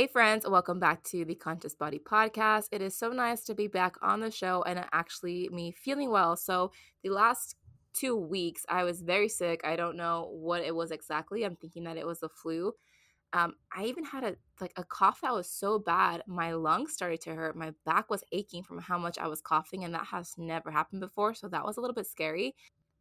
Hey, friends, welcome back to the Conscious Body Podcast. It is so nice to be back on the show and actually me feeling well. So, the last two weeks, I was very sick. I don't know what it was exactly. I'm thinking that it was the flu. Um, I even had a like a cough that was so bad, my lungs started to hurt. My back was aching from how much I was coughing, and that has never happened before. So that was a little bit scary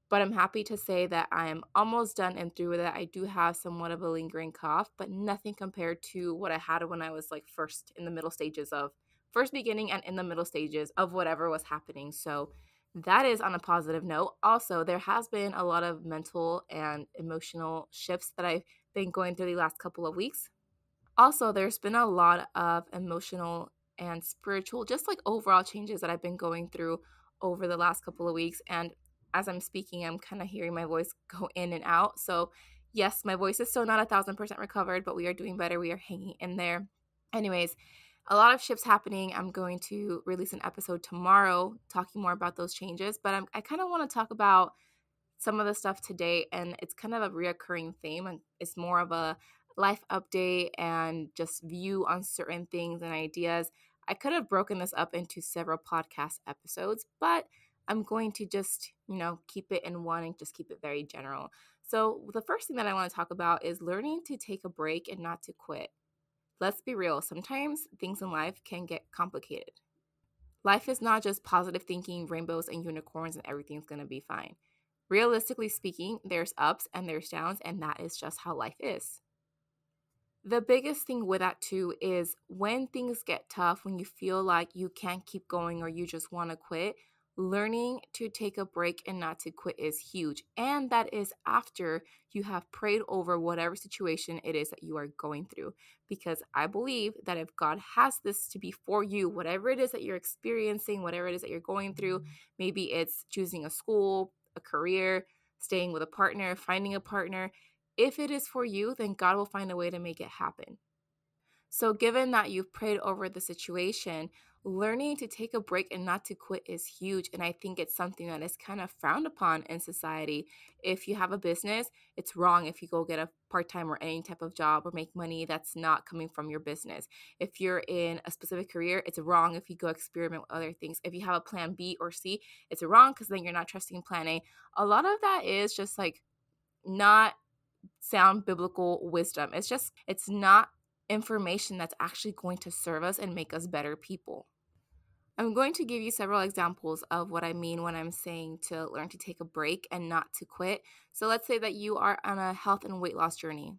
but I'm happy to say that I'm almost done and through with it. I do have somewhat of a lingering cough, but nothing compared to what I had when I was like first in the middle stages of first beginning and in the middle stages of whatever was happening. So that is on a positive note. Also, there has been a lot of mental and emotional shifts that I've been going through the last couple of weeks. Also, there's been a lot of emotional and spiritual, just like overall changes that I've been going through over the last couple of weeks. And as I'm speaking, I'm kind of hearing my voice go in and out. So, yes, my voice is still not a thousand percent recovered, but we are doing better. We are hanging in there. Anyways, a lot of shifts happening. I'm going to release an episode tomorrow talking more about those changes, but I'm, i kind of want to talk about some of the stuff today, and it's kind of a reoccurring theme, and it's more of a life update and just view on certain things and ideas. I could have broken this up into several podcast episodes, but I'm going to just, you know, keep it in one and just keep it very general. So, the first thing that I want to talk about is learning to take a break and not to quit. Let's be real, sometimes things in life can get complicated. Life is not just positive thinking, rainbows, and unicorns, and everything's going to be fine. Realistically speaking, there's ups and there's downs, and that is just how life is. The biggest thing with that too is when things get tough, when you feel like you can't keep going or you just want to quit, learning to take a break and not to quit is huge. And that is after you have prayed over whatever situation it is that you are going through. Because I believe that if God has this to be for you, whatever it is that you're experiencing, whatever it is that you're going through, mm-hmm. maybe it's choosing a school, a career, staying with a partner, finding a partner. If it is for you, then God will find a way to make it happen. So, given that you've prayed over the situation, learning to take a break and not to quit is huge. And I think it's something that is kind of frowned upon in society. If you have a business, it's wrong if you go get a part time or any type of job or make money that's not coming from your business. If you're in a specific career, it's wrong if you go experiment with other things. If you have a plan B or C, it's wrong because then you're not trusting plan A. A lot of that is just like not sound biblical wisdom. It's just, it's not information that's actually going to serve us and make us better people. I'm going to give you several examples of what I mean when I'm saying to learn to take a break and not to quit. So let's say that you are on a health and weight loss journey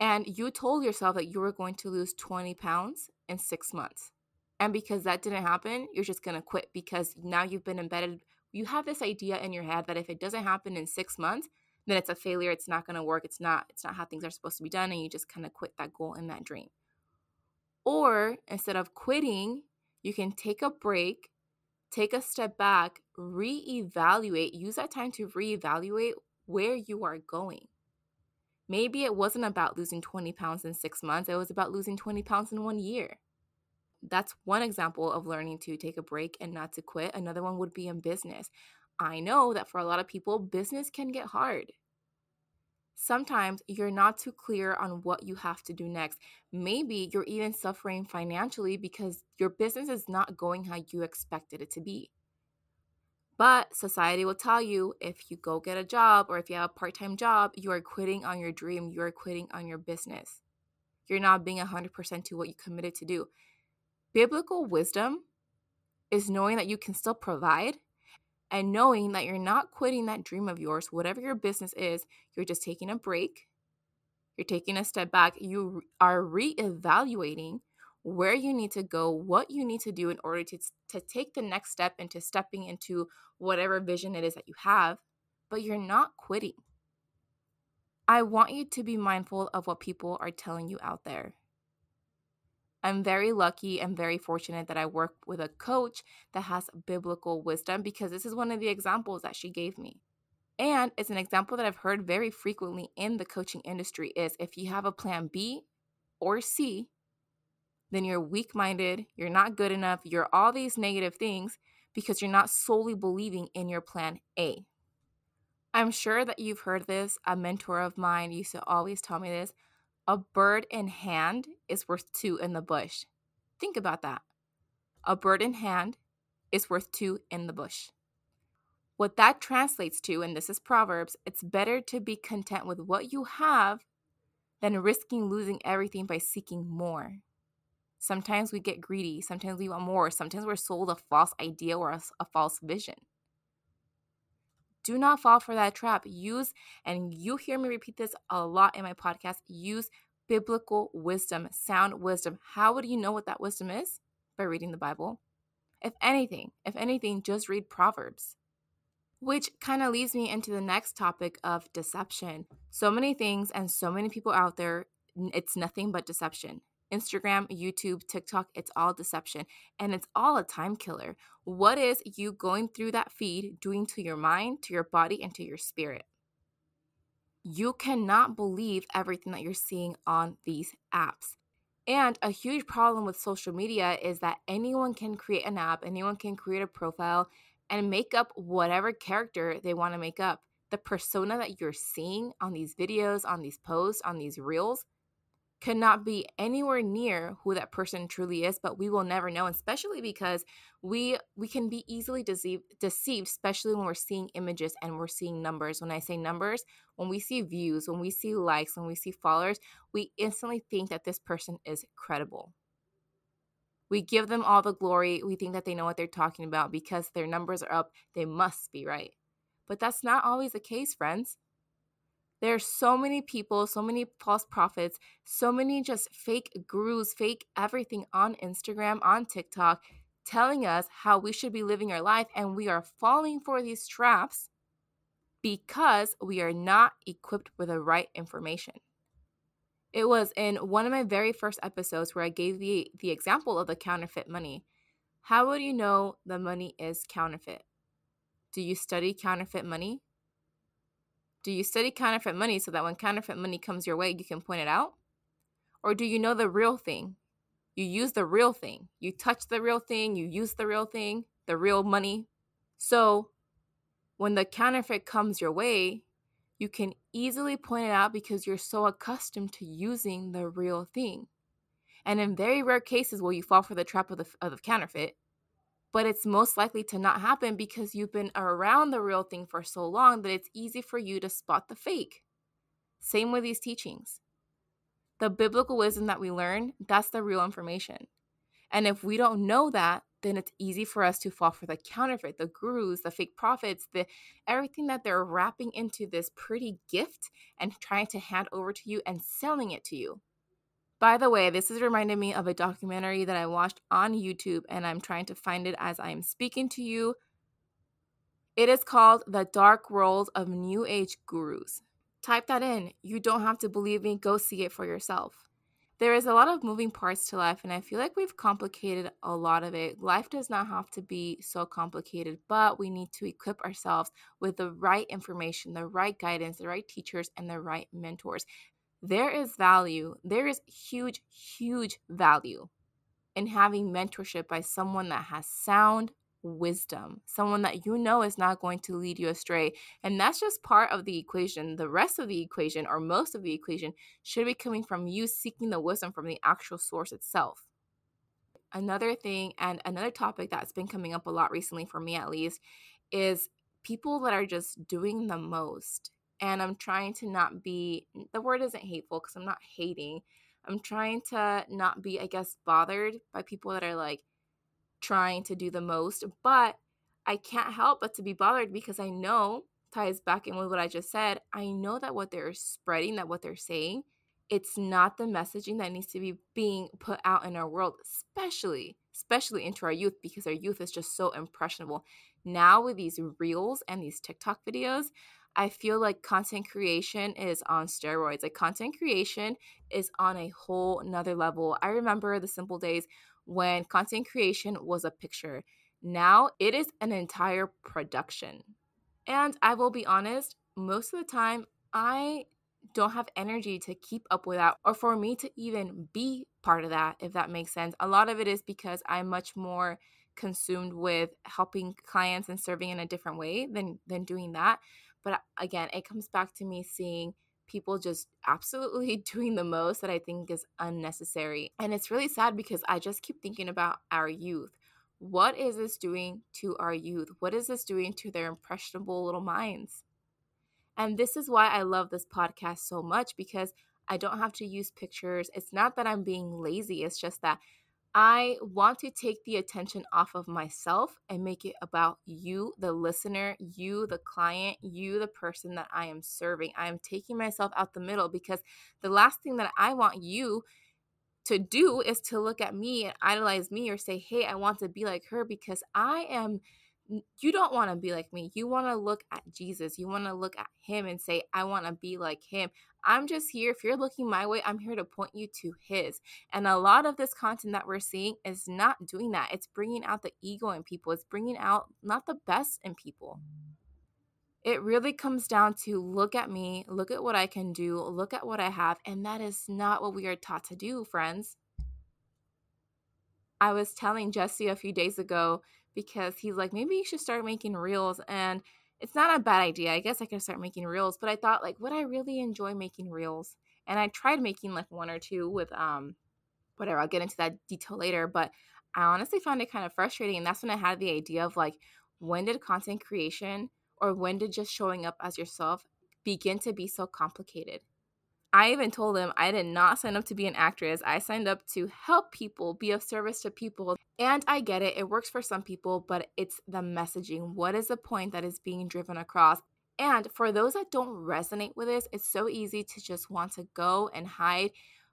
and you told yourself that you were going to lose 20 pounds in six months. And because that didn't happen, you're just going to quit because now you've been embedded. You have this idea in your head that if it doesn't happen in six months, then it's a failure it's not going to work it's not it's not how things are supposed to be done and you just kind of quit that goal and that dream. Or instead of quitting you can take a break take a step back reevaluate use that time to reevaluate where you are going. Maybe it wasn't about losing 20 pounds in 6 months it was about losing 20 pounds in 1 year. That's one example of learning to take a break and not to quit another one would be in business. I know that for a lot of people, business can get hard. Sometimes you're not too clear on what you have to do next. Maybe you're even suffering financially because your business is not going how you expected it to be. But society will tell you if you go get a job or if you have a part time job, you are quitting on your dream, you are quitting on your business. You're not being 100% to what you committed to do. Biblical wisdom is knowing that you can still provide and knowing that you're not quitting that dream of yours, whatever your business is, you're just taking a break, you're taking a step back, you are reevaluating where you need to go, what you need to do in order to, to take the next step into stepping into whatever vision it is that you have, but you're not quitting. I want you to be mindful of what people are telling you out there. I'm very lucky and very fortunate that I work with a coach that has biblical wisdom because this is one of the examples that she gave me. And it's an example that I've heard very frequently in the coaching industry is if you have a plan B or C, then you're weak-minded, you're not good enough, you're all these negative things because you're not solely believing in your plan A. I'm sure that you've heard this. A mentor of mine used to always tell me this A bird in hand is worth two in the bush. Think about that. A bird in hand is worth two in the bush. What that translates to, and this is Proverbs, it's better to be content with what you have than risking losing everything by seeking more. Sometimes we get greedy, sometimes we want more, sometimes we're sold a false idea or a, a false vision. Do not fall for that trap. Use, and you hear me repeat this a lot in my podcast, use biblical wisdom, sound wisdom. How would you know what that wisdom is? By reading the Bible. If anything, if anything, just read Proverbs. Which kind of leads me into the next topic of deception. So many things and so many people out there, it's nothing but deception. Instagram, YouTube, TikTok, it's all deception and it's all a time killer. What is you going through that feed doing to your mind, to your body, and to your spirit? You cannot believe everything that you're seeing on these apps. And a huge problem with social media is that anyone can create an app, anyone can create a profile and make up whatever character they want to make up. The persona that you're seeing on these videos, on these posts, on these reels, cannot be anywhere near who that person truly is but we will never know especially because we we can be easily deceived deceived especially when we're seeing images and we're seeing numbers. When i say numbers when we see views when we see likes when we see followers we instantly think that this person is credible. We give them all the glory we think that they know what they're talking about because their numbers are up they must be right. But that's not always the case friends there are so many people, so many false prophets, so many just fake gurus, fake everything on Instagram, on TikTok, telling us how we should be living our life. And we are falling for these traps because we are not equipped with the right information. It was in one of my very first episodes where I gave the, the example of the counterfeit money. How would you know the money is counterfeit? Do you study counterfeit money? Do you study counterfeit money so that when counterfeit money comes your way, you can point it out? Or do you know the real thing? You use the real thing. You touch the real thing, you use the real thing, the real money. So when the counterfeit comes your way, you can easily point it out because you're so accustomed to using the real thing. And in very rare cases will you fall for the trap of the, of the counterfeit, but it's most likely to not happen because you've been around the real thing for so long that it's easy for you to spot the fake. Same with these teachings. The biblical wisdom that we learn, that's the real information. And if we don't know that, then it's easy for us to fall for the counterfeit, the gurus, the fake prophets, the everything that they're wrapping into this pretty gift and trying to hand over to you and selling it to you. By the way, this is reminding me of a documentary that I watched on YouTube, and I'm trying to find it as I am speaking to you. It is called The Dark World of New Age Gurus. Type that in. You don't have to believe me, go see it for yourself. There is a lot of moving parts to life, and I feel like we've complicated a lot of it. Life does not have to be so complicated, but we need to equip ourselves with the right information, the right guidance, the right teachers, and the right mentors there is value, there is huge, huge value in having mentorship by someone that has sound wisdom, someone that you know is not going to lead you astray. And that's just part of the equation. The rest of the equation, or most of the equation, should be coming from you seeking the wisdom from the actual source itself. Another thing, and another topic that's been coming up a lot recently, for me at least, is people that are just doing the most and I'm trying to not be the word isn't hateful because I'm not hating. I'm trying to not be, I guess, bothered by people that are like trying to do the most, but I can't help but to be bothered because I know ties back in with what I just said. I know that what they're spreading, that what they're saying, it's not the messaging that needs to be being put out in our world, especially especially into our youth because our youth is just so impressionable. Now with these reels and these TikTok videos, I feel like content creation is on steroids. Like content creation is on a whole another level. I remember the simple days when content creation was a picture. Now it is an entire production. And I will be honest, most of the time I don't have energy to keep up with that or for me to even be part of that, if that makes sense. A lot of it is because I'm much more consumed with helping clients and serving in a different way than than doing that. But uh, again, it comes back to me seeing people just absolutely doing the most that I think is unnecessary. And it's really sad because I just keep thinking about our youth. What is this doing to our youth? What is this doing to their impressionable little minds? And this is why I love this podcast so much because I don't have to use pictures. It's not that I'm being lazy, it's just that I want to take the attention off of myself and make it about you, the listener, you, the client, you, the person that I am serving. I am taking myself out the middle because the last thing that I want you to do is to look at me and idolize me or say, hey, I want to be like her because I am you don't want to be like me. You want to look at Jesus. You want to look at him and say, I want to be like him. I'm just here. If you're looking my way, I'm here to point you to his. And a lot of this content that we're seeing is not doing that. It's bringing out the ego in people, it's bringing out not the best in people. It really comes down to look at me, look at what I can do, look at what I have. And that is not what we are taught to do, friends. I was telling Jesse a few days ago because he's like, maybe you should start making reels. And it's not a bad idea. I guess I could start making reels, but I thought like, would I really enjoy making reels? And I tried making like one or two with um whatever. I'll get into that detail later, but I honestly found it kind of frustrating. And that's when I had the idea of like, when did content creation or when did just showing up as yourself begin to be so complicated? I even told him I did not sign up to be an actress. I signed up to help people, be of service to people. And I get it, it works for some people, but it's the messaging. What is the point that is being driven across? And for those that don't resonate with this, it's so easy to just want to go and hide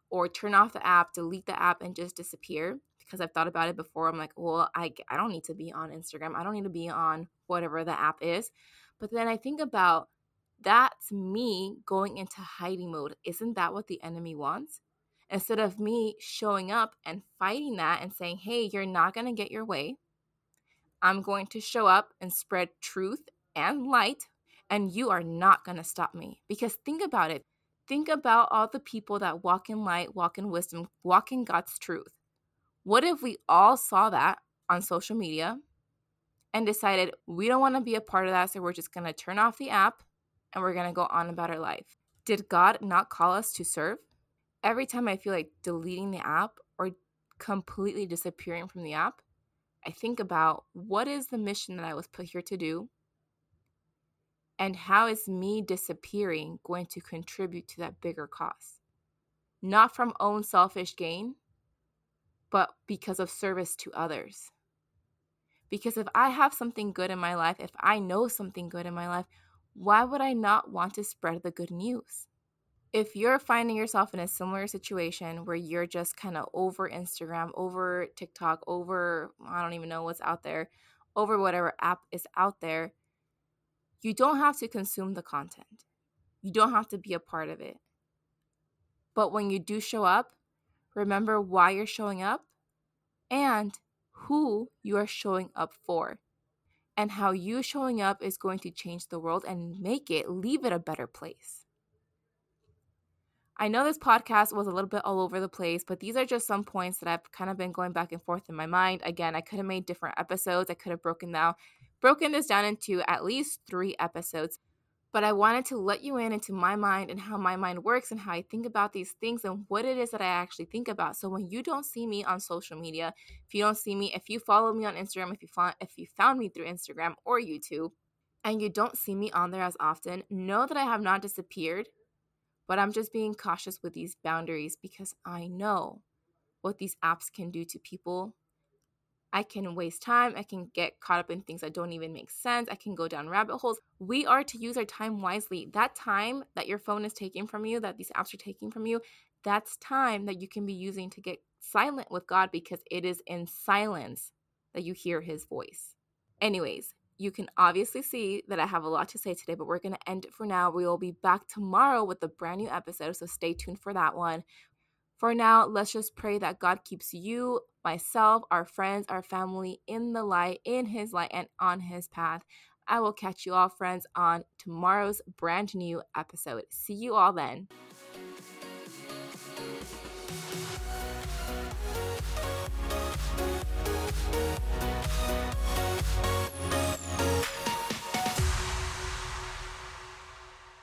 or turn off the app, delete the app, and just disappear. Because I've thought about it before. I'm like, well, I, I don't need to be on Instagram. I don't need to be on whatever the app is. But then I think about that's me going into hiding mode. Isn't that what the enemy wants? Instead of me showing up and fighting that and saying, hey, you're not going to get your way, I'm going to show up and spread truth and light, and you are not going to stop me. Because think about it. Think about all the people that walk in light, walk in wisdom, walk in God's truth. What if we all saw that on social media and decided we don't want to be a part of that, so we're just going to turn off the app and we're going to go on about our life. Did God not call us to serve? Every time I feel like deleting the app or completely disappearing from the app, I think about what is the mission that I was put here to do? And how is me disappearing going to contribute to that bigger cause? Not from own selfish gain, but because of service to others. Because if I have something good in my life, if I know something good in my life, why would I not want to spread the good news? If you're finding yourself in a similar situation where you're just kind of over Instagram, over TikTok, over I don't even know what's out there, over whatever app is out there, you don't have to consume the content. You don't have to be a part of it. But when you do show up, remember why you're showing up and who you are showing up for and how you showing up is going to change the world and make it, leave it a better place. I know this podcast was a little bit all over the place, but these are just some points that I've kind of been going back and forth in my mind. Again, I could have made different episodes. I could have broken down broken this down into at least 3 episodes but I wanted to let you in into my mind and how my mind works and how I think about these things and what it is that I actually think about. So when you don't see me on social media, if you don't see me, if you follow me on Instagram, if you found if you found me through Instagram or YouTube, and you don't see me on there as often, know that I have not disappeared, but I'm just being cautious with these boundaries because I know what these apps can do to people I can waste time. I can get caught up in things that don't even make sense. I can go down rabbit holes. We are to use our time wisely. That time that your phone is taking from you, that these apps are taking from you, that's time that you can be using to get silent with God because it is in silence that you hear his voice. Anyways, you can obviously see that I have a lot to say today, but we're going to end it for now. We will be back tomorrow with a brand new episode, so stay tuned for that one. For now, let's just pray that God keeps you, myself, our friends, our family in the light, in His light, and on His path. I will catch you all, friends, on tomorrow's brand new episode. See you all then.